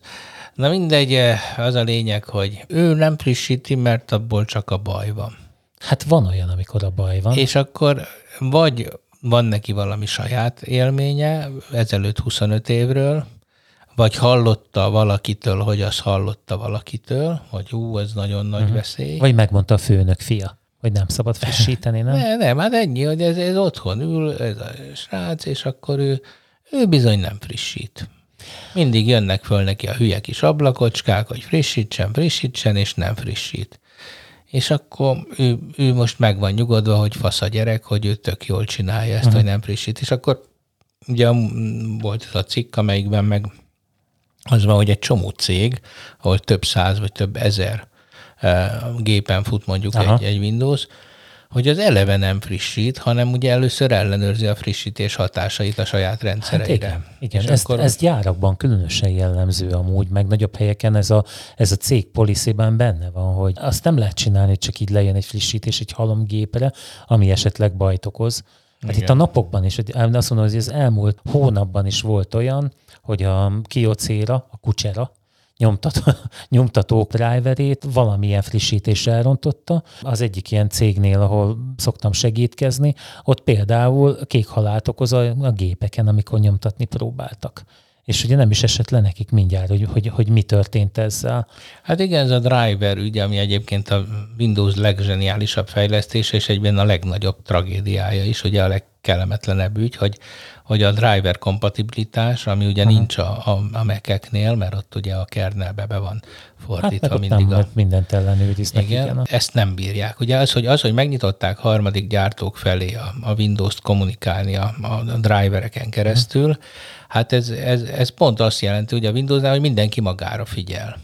Na mindegy, eh, az a lényeg, hogy ő nem frissíti, mert abból csak a baj van. Hát van olyan, amikor a baj van. És akkor vagy van neki valami saját élménye ezelőtt 25 évről, vagy hallotta valakitől, hogy azt hallotta valakitől, hogy ú, ez nagyon nagy uh-huh. veszély. Vagy megmondta a főnök fia hogy nem szabad [LAUGHS] frissíteni, nem? Ne, nem, hát ennyi, hogy ez, ez otthon ül, ez a srác, és akkor ő, ő bizony nem frissít. Mindig jönnek föl neki a hülye kis ablakocskák, hogy frissítsen, frissítsen, és nem frissít. És akkor ő, ő most meg van nyugodva, hogy fasz a gyerek, hogy ő tök jól csinálja ezt, uh-huh. hogy nem frissít. És akkor ugye volt ez a cikk, amelyikben meg az van, hogy egy csomó cég, ahol több száz vagy több ezer eh, gépen fut mondjuk egy, egy Windows, hogy az eleve nem frissít, hanem ugye először ellenőrzi a frissítés hatásait a saját rendszereire. Hát igen, igen. Ez, akkor... ez gyárakban különösen jellemző amúgy, meg nagyobb helyeken ez a, ez a cég policyben benne van, hogy azt nem lehet csinálni, csak így lejön egy frissítés egy halomgépre, ami esetleg bajt okoz. Hát Igen. itt a napokban is, azt mondom, hogy az elmúlt hónapban is volt olyan, hogy a kiocéra, a kucsera, nyomtató, [LAUGHS] nyomtató driverét valamilyen frissítés elrontotta. Az egyik ilyen cégnél, ahol szoktam segítkezni, ott például kék halált okoz a, a gépeken, amikor nyomtatni próbáltak. És ugye nem is esett le nekik mindjárt, hogy, hogy, hogy mi történt ezzel. Hát igen, ez a driver ügy, ami egyébként a Windows legzseniálisabb fejlesztése, és egyben a legnagyobb tragédiája is, ugye a legkellemetlenebb ügy, hogy hogy a driver kompatibilitás, ami ugye uh-huh. nincs a, a, a Mac-eknél, mert ott ugye a kernelbe be van fordítva hát, mindig. Nem, a... mindent ellenőriznek. Igen, igen, ezt nem bírják. Ugye az, hogy, az, hogy megnyitották harmadik gyártók felé a, a Windows-t kommunikálni a, a drivereken keresztül, uh-huh. hát ez, ez, ez pont azt jelenti, hogy a Windows-nál, hogy mindenki magára figyel.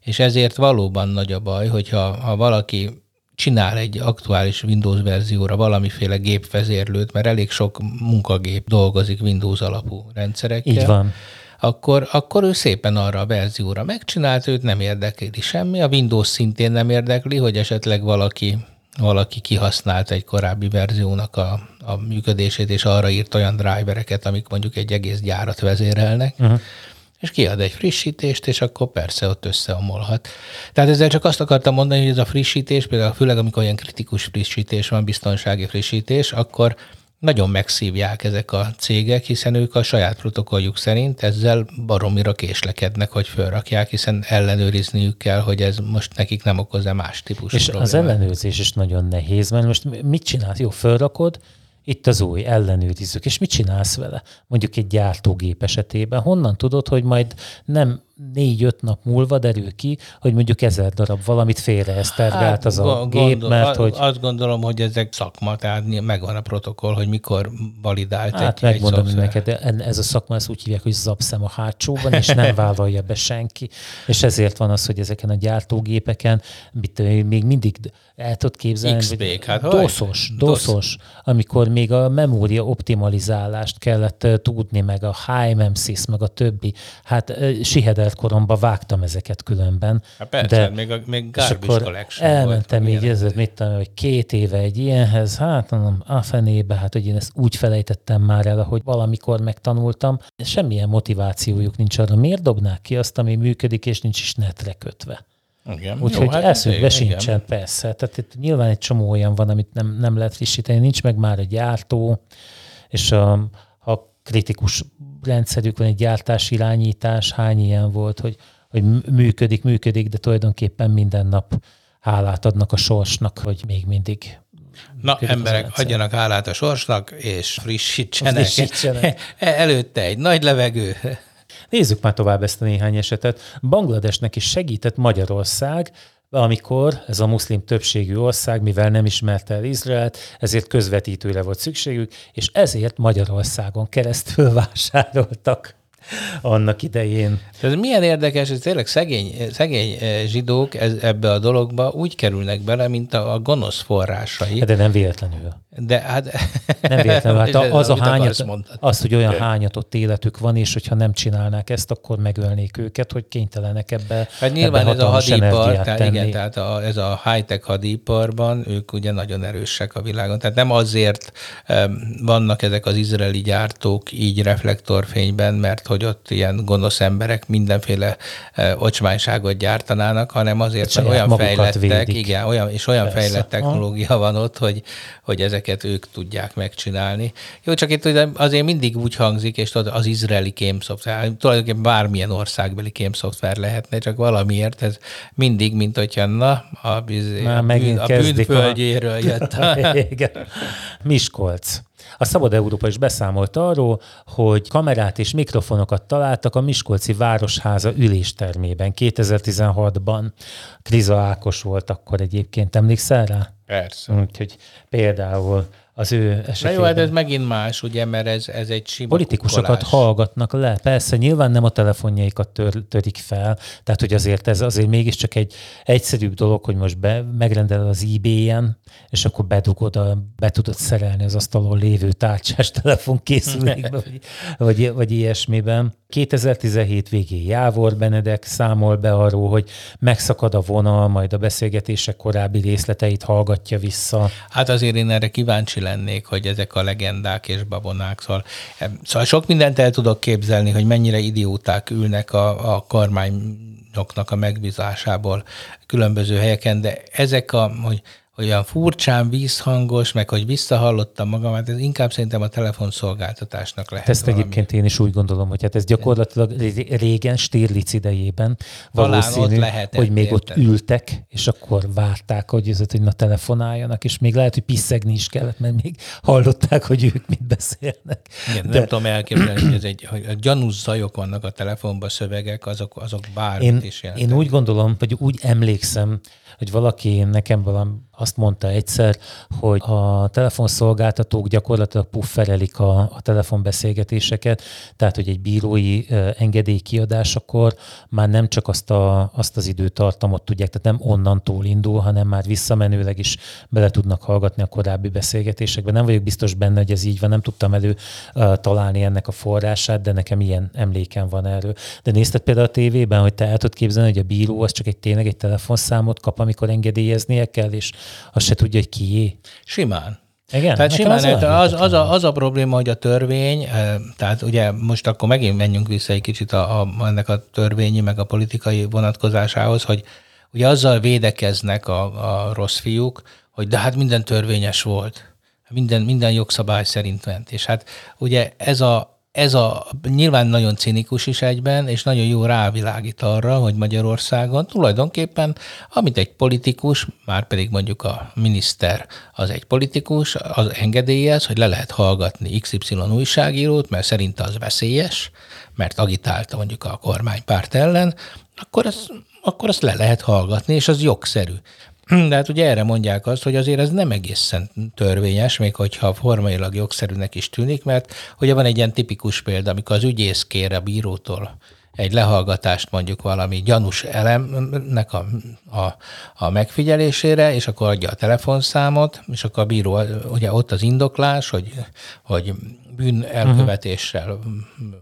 És ezért valóban nagy a baj, hogyha ha valaki csinál egy aktuális Windows verzióra valamiféle gépvezérlőt, mert elég sok munkagép dolgozik Windows alapú rendszerekkel. Így van. Akkor, akkor ő szépen arra a verzióra megcsinált, őt nem érdekli semmi, a Windows szintén nem érdekli, hogy esetleg valaki valaki kihasznált egy korábbi verziónak a, a működését, és arra írt olyan drivereket, amik mondjuk egy egész gyárat vezérelnek. Uh-huh és kiad egy frissítést, és akkor persze ott összeomolhat. Tehát ezzel csak azt akartam mondani, hogy ez a frissítés, például főleg amikor olyan kritikus frissítés van, biztonsági frissítés, akkor nagyon megszívják ezek a cégek, hiszen ők a saját protokolljuk szerint ezzel baromira késlekednek, hogy felrakják, hiszen ellenőrizniük kell, hogy ez most nekik nem okoz-e más típusú És problémát. az ellenőrzés is nagyon nehéz, mert most mit csinálsz? Jó, felrakod, itt az új, ellenőrizzük. És mit csinálsz vele? Mondjuk egy gyártógép esetében. Honnan tudod, hogy majd nem négy-öt nap múlva derül ki, hogy mondjuk ezer darab valamit félreesztergált hát, az a gondol, gép, mert hogy... Azt gondolom, hogy ezek szakma, tehát megvan a protokoll, hogy mikor validált hát, egy, megmondom egy neked, ez a szakma, ezt úgy hívják, hogy zapszem a hátsóban, és nem [LAUGHS] vállalja be senki. És ezért van az, hogy ezeken a gyártógépeken mit, még mindig el tudod képzelni, hogy hát doszos, doszos, amikor még a memória optimalizálást kellett tudni, meg a HMMSIS, meg a többi, hát siheder koromban vágtam ezeket különben. Hát persze, de, még, a, még és akkor elmentem volt, így, ez, mit tudom, hogy két éve egy ilyenhez, hát mondom, a fenébe, hát hogy én ezt úgy felejtettem már el, hogy valamikor megtanultam. Semmilyen motivációjuk nincs arra, miért dobnák ki azt, ami működik, és nincs is netre kötve. Igen. Úgyhogy hát eszünkbe sincsen, persze. Tehát itt nyilván egy csomó olyan van, amit nem, nem lehet frissíteni, nincs meg már a gyártó, és a, kritikus rendszerük van, egy gyártás irányítás, hány ilyen volt, hogy, hogy működik, működik, de tulajdonképpen minden nap hálát adnak a sorsnak, hogy még mindig Na, emberek, adjanak hálát a sorsnak, és frissítsenek. frissítsenek. [LAUGHS] Előtte egy nagy levegő, Nézzük már tovább ezt a néhány esetet. Bangladesnek is segített Magyarország, amikor ez a muszlim többségű ország, mivel nem ismerte el Izraelt, ezért közvetítőre volt szükségük, és ezért Magyarországon keresztül [LAUGHS] vásároltak annak idején. Ez milyen érdekes, hogy tényleg szegény, szegény eh, zsidók ez, ebbe a dologba úgy kerülnek bele, mint a, a gonosz forrásai. De nem véletlenül. De hát... Nem véletlenül. Hát [LAUGHS] az a hányat, az, hogy olyan hányatott életük van, és hogyha nem csinálnák ezt, akkor megölnék őket, hogy kénytelenek ebbe Hát nyilván ebbe ez a hadipar, tehát igen, tehát a, ez a high-tech hadiparban, ők ugye nagyon erősek a világon. Tehát nem azért um, vannak ezek az izraeli gyártók így reflektorfényben, mert hogy hogy ott ilyen gonosz emberek mindenféle ocsmányságot gyártanának, hanem azért, mert olyan fejlettek, védik. igen, olyan, és olyan Persze. fejlett technológia van ott, hogy, hogy ezeket ők tudják megcsinálni. Jó, csak itt azért mindig úgy hangzik, és tudod, az izraeli kémszoftver, tulajdonképpen bármilyen országbeli kémszoftver lehetne, csak valamiért ez mindig, mint hogyha na, a, na, a, bűn, a bűnföldjéről a... [LAUGHS] jött. Miskolc. A Szabad Európa is beszámolt arról, hogy kamerát és mikrofonokat találtak a Miskolci Városháza üléstermében 2016-ban. Kriza Ákos volt akkor egyébként, emlékszel rá? Persze. Úgyhogy például az ő esetében. Na jó, hát ez megint más, ugye, mert ez, ez egy sima Politikusokat kukolás. hallgatnak le. Persze, nyilván nem a telefonjaikat tör, törik fel, tehát hogy azért ez azért mégiscsak egy egyszerűbb dolog, hogy most be, megrendel az eBay-en, és akkor bedugod, a, be tudod szerelni az asztalon lévő tárcsás telefonkészülékbe, vagy, vagy, vagy ilyesmiben. 2017 végén Jávor Benedek számol be arról, hogy megszakad a vonal, majd a beszélgetések korábbi részleteit hallgatja vissza. Hát azért én erre kíváncsi lennék, hogy ezek a legendák és babonák, szóval, szóval sok mindent el tudok képzelni, hogy mennyire idióták ülnek a, a kormányoknak a megbízásából különböző helyeken, de ezek a, hogy olyan furcsán vízhangos, meg hogy visszahallottam magam, hát ez inkább szerintem a telefonszolgáltatásnak lehet. Ezt valami. egyébként én is úgy gondolom, hogy hát ez gyakorlatilag régen Stirlitz idejében valószínű, lehet hogy még értem. ott ültek, és akkor várták, hogy, ez, hogy na telefonáljanak, és még lehet, hogy piszegni is kellett, mert még hallották, hogy ők mit beszélnek. Igen, De... Nem tudom elképzelni, hogy, ez egy, hogy a gyanús zajok vannak a telefonban, szövegek, azok, azok bármit én, is jelentenek. Én úgy gondolom, hogy úgy emlékszem, hogy valaki nekem valami azt mondta egyszer, hogy a telefonszolgáltatók gyakorlatilag pufferelik a, a telefonbeszélgetéseket, tehát hogy egy bírói engedély kiadásakor már nem csak azt, a, azt az időtartamot tudják, tehát nem onnantól indul, hanem már visszamenőleg is bele tudnak hallgatni a korábbi beszélgetésekbe. Nem vagyok biztos benne, hogy ez így van, nem tudtam elő találni ennek a forrását, de nekem ilyen emlékem van erről. De nézted például a tévében, hogy te el tudod képzelni, hogy a bíró az csak egy tényleg egy telefonszámot kap, amikor engedélyeznie kell, és azt se tudja, hogy kié. Simán. Igen, tehát simán, az, az, az, a, az a probléma, hogy a törvény, eh, tehát ugye most akkor megint menjünk vissza egy kicsit a, a, ennek a törvényi, meg a politikai vonatkozásához, hogy ugye azzal védekeznek a, a rossz fiúk, hogy de hát minden törvényes volt, minden, minden jogszabály szerint ment. És hát ugye ez a, ez a nyilván nagyon cinikus is egyben, és nagyon jó rávilágít arra, hogy Magyarországon tulajdonképpen, amit egy politikus, már pedig mondjuk a miniszter az egy politikus, az engedélyez, hogy le lehet hallgatni XY újságírót, mert szerint az veszélyes, mert agitálta mondjuk a kormánypárt ellen, akkor, az, akkor azt le lehet hallgatni, és az jogszerű. De hát ugye erre mondják azt, hogy azért ez nem egészen törvényes, még hogyha formailag jogszerűnek is tűnik, mert ugye van egy ilyen tipikus példa, amikor az ügyész kér a bírótól egy lehallgatást mondjuk valami gyanús elemnek a, a, a megfigyelésére, és akkor adja a telefonszámot, és akkor a bíró, ugye ott az indoklás, hogy, hogy bűn elkövetéssel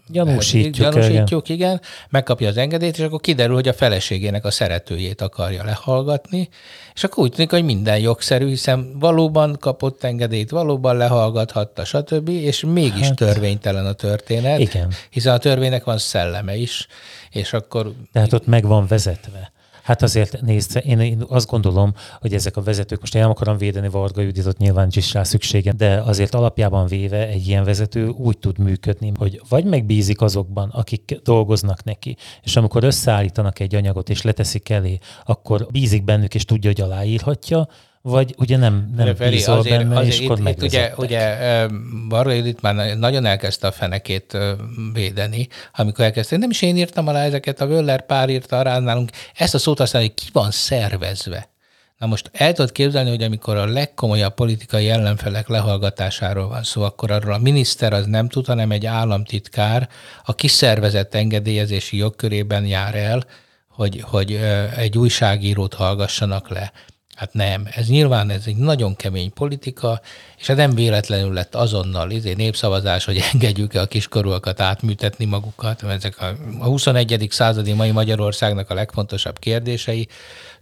gyanúsítjuk, gyanúsítjuk igen. igen, megkapja az engedélyt, és akkor kiderül, hogy a feleségének a szeretőjét akarja lehallgatni, és akkor úgy tűnik, hogy minden jogszerű, hiszen valóban kapott engedélyt, valóban lehallgathatta, stb., és mégis hát, törvénytelen a történet, igen. hiszen a törvénynek van szelleme is, és akkor... Tehát ott meg van vezetve. Hát azért nézd, én, én azt gondolom, hogy ezek a vezetők, most én nem akarom védeni Varga Juditot, nyilván is rá szüksége, de azért alapjában véve egy ilyen vezető úgy tud működni, hogy vagy megbízik azokban, akik dolgoznak neki, és amikor összeállítanak egy anyagot és leteszik elé, akkor bízik bennük és tudja, hogy aláírhatja, vagy ugye nem, nem Feri, bízol azért, benne, azért és akkor itt, itt ugye, ugye Varga Judit már nagyon elkezdte a fenekét védeni, amikor elkezdte. Nem is én írtam alá ezeket, a Wöller pár írta rá nálunk. Ezt a szót aztán, hogy ki van szervezve. Na most el tudod képzelni, hogy amikor a legkomolyabb politikai ellenfelek lehallgatásáról van szó, akkor arról a miniszter az nem tud, hanem egy államtitkár a kiszervezett engedélyezési jogkörében jár el, hogy, hogy egy újságírót hallgassanak le. Hát nem, ez nyilván ez egy nagyon kemény politika, és ez nem véletlenül lett azonnal izé népszavazás, hogy [LAUGHS] engedjük-e a kiskorúakat átműtetni magukat, mert ezek a, a 21. századi mai Magyarországnak a legfontosabb kérdései.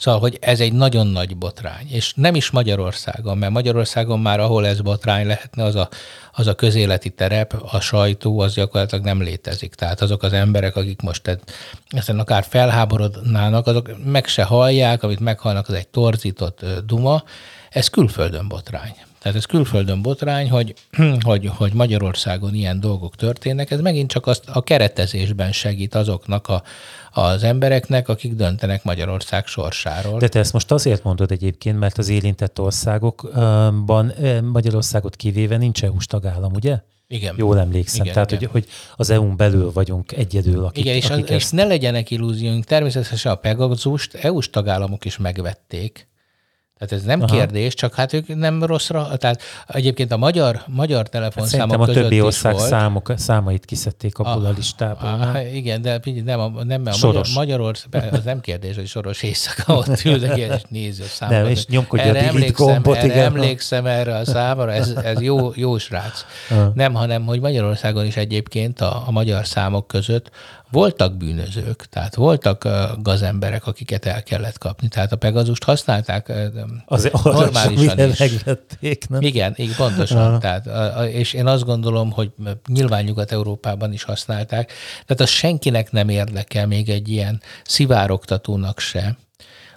Szóval, hogy ez egy nagyon nagy botrány, és nem is Magyarországon, mert Magyarországon már ahol ez botrány lehetne, az a, az a közéleti terep, a sajtó, az gyakorlatilag nem létezik. Tehát azok az emberek, akik most ezen akár felháborodnának, azok meg se hallják, amit meghallnak, az egy torzított duma, ez külföldön botrány. Tehát ez külföldön botrány, hogy, [CLEARS THROAT] hogy, hogy Magyarországon ilyen dolgok történnek, ez megint csak azt a keretezésben segít azoknak a, az embereknek, akik döntenek Magyarország sorsáról. De te ezt most azért mondod egyébként, mert az érintett országokban Magyarországot kivéve nincs EU-s tagállam, ugye? Igen. Jól emlékszem. Igen, Tehát, igen. Hogy, hogy az EU-n belül vagyunk egyedül, akik, Igen, és, akik az, ezt... és ne legyenek illúzióink, természetesen a Pegazust EU-s tagállamok is megvették, tehát ez nem Aha. kérdés, csak hát ők nem rosszra, tehát egyébként a magyar, magyar telefonszámok hát a többi ország volt, számok, számait kiszedték abból a, a listából. A, igen, de nem, a, nem a Magyar, Magyarország, az nem kérdés, hogy soros éjszaka ott ülnek és nézi a számokat. Nem, és nyomkodja erre a emlékszem, gombot, erre igen. emlékszem erre a számra, ez, ez jó, jó srác. Aha. Nem, hanem, hogy Magyarországon is egyébként a, a magyar számok között voltak bűnözők, tehát voltak gazemberek, akiket el kellett kapni. Tehát a Pegazust használták az normálisan is. Megvették, nem? Igen, igen pontosan. Tehát, és én azt gondolom, hogy nyilván Nyugat-Európában is használták. Tehát az senkinek nem érdekel még egy ilyen szivároktatónak se,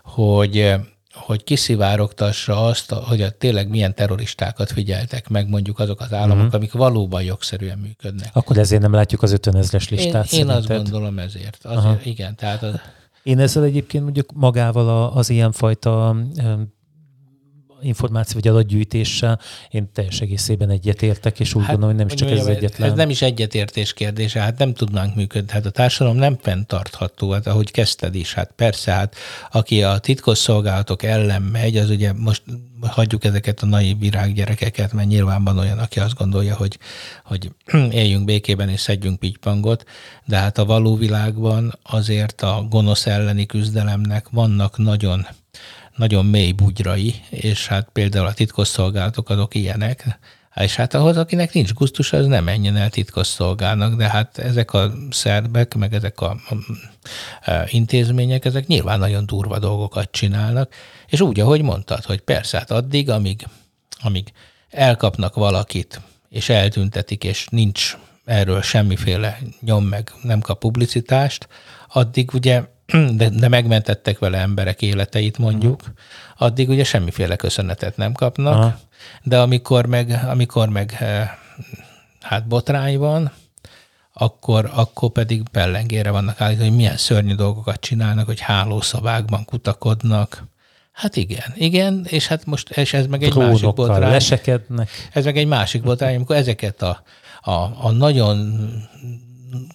hogy hogy kiszivárogtassa azt, hogy a, tényleg milyen terroristákat figyeltek meg mondjuk azok az államok, uh-huh. amik valóban jogszerűen működnek. Akkor ezért nem látjuk az 50 ezres listát. Én, én azt gondolom ezért. Azért, igen, tehát az... Én ezzel egyébként mondjuk magával az ilyenfajta információ vagy adatgyűjtéssel én teljes egészében egyetértek, és úgy hát, gondolom, hogy nem is csak ez az egyetlen. Ez nem is egyetértés kérdése, hát nem tudnánk működni. Hát a társadalom nem fenntartható, hát ahogy kezdted is, hát persze, hát aki a titkosszolgálatok ellen megy, az ugye most hagyjuk ezeket a naiv virággyerekeket, mert nyilván van olyan, aki azt gondolja, hogy, hogy [CLEARS THROAT] éljünk békében és szedjünk pitypangot, de hát a való világban azért a gonosz elleni küzdelemnek vannak nagyon nagyon mély bugyrai, és hát például a titkosszolgálatok azok ilyenek, és hát ahhoz, akinek nincs gusztus, az nem menjen el titkosszolgálnak, de hát ezek a szerbek, meg ezek a, a, a intézmények, ezek nyilván nagyon durva dolgokat csinálnak, és úgy, ahogy mondtad, hogy persze, hát addig, amíg, amíg elkapnak valakit, és eltüntetik, és nincs erről semmiféle nyom, meg nem kap publicitást, addig ugye [CLEARS THROAT] de, de megmentettek vele emberek életeit mondjuk, uh-huh. addig ugye semmiféle köszönetet nem kapnak, Aha. de amikor meg, amikor meg eh, hát botrány van, akkor, akkor pedig pellengére vannak állítani, hogy milyen szörnyű dolgokat csinálnak, hogy hálószabákban kutakodnak. Hát igen, igen, és hát most és ez meg egy Trónokkal másik botrány. lesekednek. Ez meg egy másik botrány, amikor ezeket a, a, a nagyon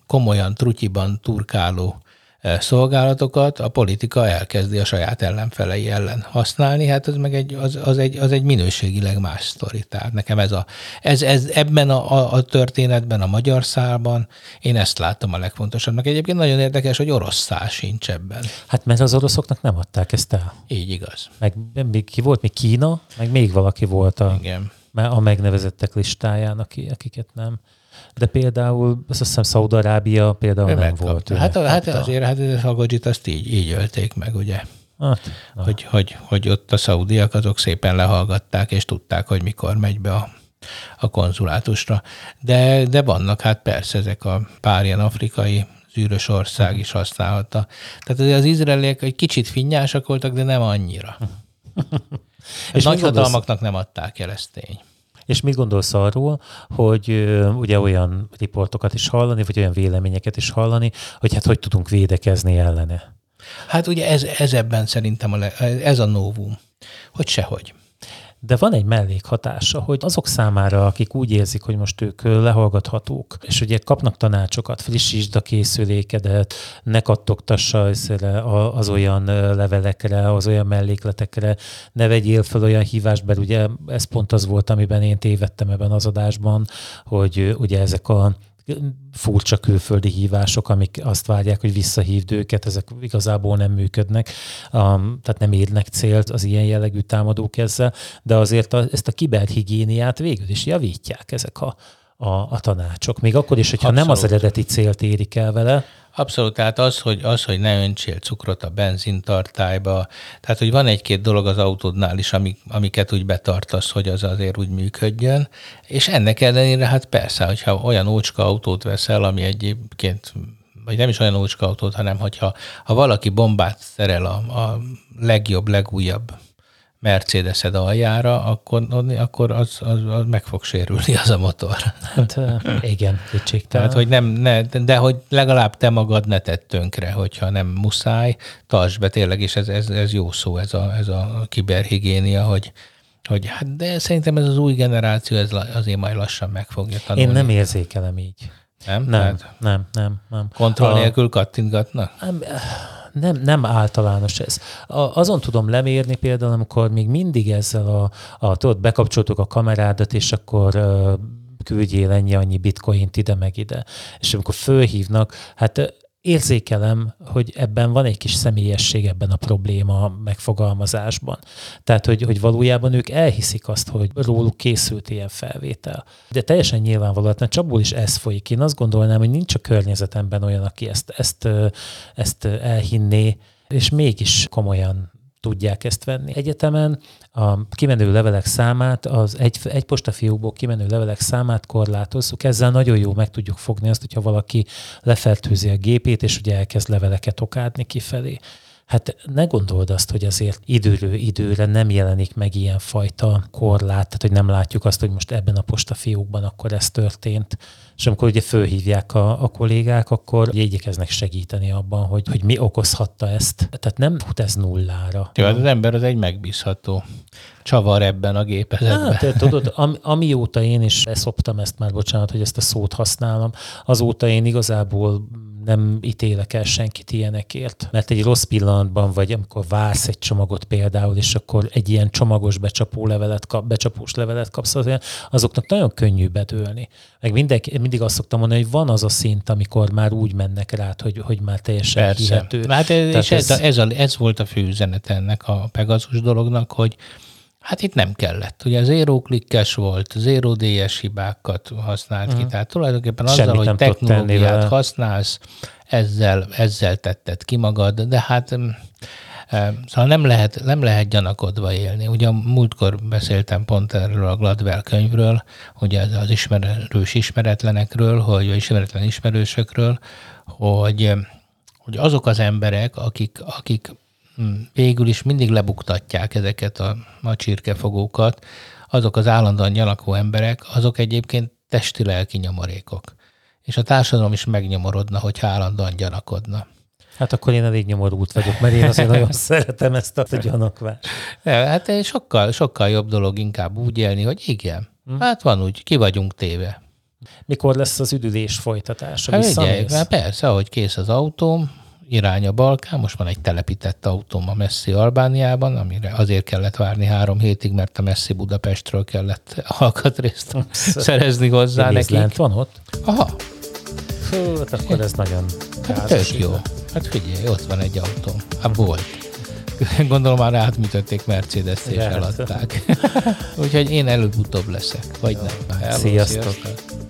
komolyan trutyiban turkáló szolgálatokat a politika elkezdi a saját ellenfelei ellen használni, hát ez meg egy, az, az, egy, az egy minőségileg más sztori. Tehát nekem ez, a, ez, ez ebben a, a, történetben, a magyar szálban én ezt láttam a legfontosabbnak. Egyébként nagyon érdekes, hogy orosz szál sincs ebben. Hát mert az oroszoknak nem adták ezt el. Így igaz. Meg még ki volt? Még Kína? Meg még valaki volt a, Igen. a megnevezettek listáján, akiket nem. De például azt hiszem Szaudarábia például ő nem volt. Hát, hát azért hát a Hagodzsit azt így, így ölték meg, ugye? Hát, hogy, hogy, hogy ott a szaudiak azok szépen lehallgatták, és tudták, hogy mikor megy be a, a konzulátusra. De, de vannak hát persze ezek a pár ilyen afrikai zűrös ország is használhatta. Tehát az izraeliek egy kicsit finnyásak voltak, de nem annyira. [LAUGHS] és nagy hatalmaknak nem adták el, ezt tény. És mit gondolsz arról, hogy ugye olyan riportokat is hallani, vagy olyan véleményeket is hallani, hogy hát hogy tudunk védekezni ellene? Hát ugye ez, ez ebben szerintem a le, ez a novum, hogy sehogy. De van egy mellékhatása, hogy azok számára, akik úgy érzik, hogy most ők lehallgathatók, és ugye kapnak tanácsokat, frissítsd a készülékedet, ne kattogtassa az olyan levelekre, az olyan mellékletekre, ne vegyél fel olyan hívást, mert ugye ez pont az volt, amiben én tévedtem ebben az adásban, hogy ugye ezek a furcsa külföldi hívások, amik azt várják, hogy visszahívd őket, ezek igazából nem működnek, um, tehát nem érnek célt az ilyen jellegű támadók ezzel, de azért a, ezt a kiberhigiéniát végül is javítják ezek a, a, a tanácsok. Még akkor is, hogyha Abszolút. nem az eredeti célt érik el vele. Abszolút, tehát az, hogy, az, hogy ne öntsél cukrot a benzintartályba, tehát hogy van egy-két dolog az autódnál is, amik, amiket úgy betartasz, hogy az azért úgy működjön, és ennek ellenére hát persze, hogyha olyan ócska autót veszel, ami egyébként vagy nem is olyan ócska autót, hanem hogyha ha valaki bombát szerel a, a legjobb, legújabb Mercedes-ed aljára, akkor, akkor az, az, az meg fog sérülni az a motor. Hát igen, kétségtelen. Tehát, hogy nem, ne, de hogy legalább te magad ne tett tönkre, hogyha nem muszáj, tartsd be tényleg, és ez, ez, ez jó szó, ez a, ez a kiberhigiénia, hogy, hogy hát de szerintem ez az új generáció, ez azért majd lassan meg fogja tanulni. Én nem érzékelem így. Nem? Nem, Tehát nem, nem, nem. Kontroll nélkül kattintgatnak? Nem, nem, nem általános ez. A, azon tudom lemérni például, amikor még mindig ezzel a, a tudod, bekapcsoltuk a kamerádat, és akkor uh, küldjél ennyi annyi bitcoint ide meg ide. És amikor fölhívnak, hát érzékelem, hogy ebben van egy kis személyesség ebben a probléma megfogalmazásban. Tehát, hogy, hogy valójában ők elhiszik azt, hogy róluk készült ilyen felvétel. De teljesen nyilvánvaló, mert Csabul is ez folyik. Én azt gondolnám, hogy nincs a környezetemben olyan, aki ezt, ezt, ezt elhinné, és mégis komolyan tudják ezt venni. Egyetemen a kimenő levelek számát, az egy, egy postafiókból kimenő levelek számát korlátozzuk. Ezzel nagyon jó meg tudjuk fogni azt, hogyha valaki lefertőzi a gépét, és ugye elkezd leveleket okádni kifelé. Hát ne gondold azt, hogy azért időről időre nem jelenik meg ilyen fajta korlát, tehát hogy nem látjuk azt, hogy most ebben a postafiókban akkor ez történt. És amikor ugye fölhívják a, a kollégák, akkor igyekeznek segíteni abban, hogy, hogy mi okozhatta ezt. Tehát nem fut ez nullára. Jó, hát az ember az egy megbízható csavar ebben a gépezetben. Hát, tudod, am, amióta én is szoptam ezt már, bocsánat, hogy ezt a szót használom, azóta én igazából nem ítélek el senkit ilyenekért. Mert egy rossz pillanatban, vagy amikor vársz egy csomagot például, és akkor egy ilyen csomagos becsapó levelet kap, becsapós levelet kapsz, azoknak nagyon könnyű bedőlni. Meg mindenki, mindig azt szoktam mondani, hogy van az a szint, amikor már úgy mennek rá, hogy, hogy már teljesen Persze. hihető. Hát ez, és ez, ez, ez, a, ez volt a fő üzenet ennek a Pegasus dolognak, hogy Hát itt nem kellett. Ugye zero klikkes volt, zero DS hibákat használt mm. ki, mhm. tehát tulajdonképpen azzal, Semmit hogy technológiát használsz, ezzel, ezzel tetted ki magad, de hát mm, e, Szóval nem lehet, nem lehet gyanakodva élni. Ugye múltkor beszéltem pont erről a Gladwell könyvről, ugye az ismerős ismeretlenekről, hogy, vagy ismeretlen ismerősökről, hogy, hogy azok az emberek, akik, akik. Végül is mindig lebuktatják ezeket a, a csirkefogókat, azok az állandóan gyanakó emberek, azok egyébként testi-lelki nyomorékok. És a társadalom is megnyomorodna, hogyha állandóan gyanakodna. Hát akkor én elég nyomorult vagyok, mert én azért nagyon [LAUGHS] szeretem ezt a gyanakvást. Hát sokkal, sokkal jobb dolog inkább úgy élni, hogy igen, hmm. hát van úgy, ki vagyunk téve. Mikor lesz az üdülés folytatása? Hát, ugye, persze, ahogy kész az autóm, irány a Balkán, most van egy telepített autóm a messzi Albániában, amire azért kellett várni három hétig, mert a messzi Budapestről kellett alkatrészt szerezni hozzá neki. lent van ott? Aha. Fú, hát akkor ez nagyon hát tök jó. Hát figyelj, ott van egy autóm. Hát volt. Gondolom már átműtötték Mercedes-t és eladták. [LAUGHS] Úgyhogy én előbb-utóbb leszek, vagy nem. Hello, sziasztok. sziasztok.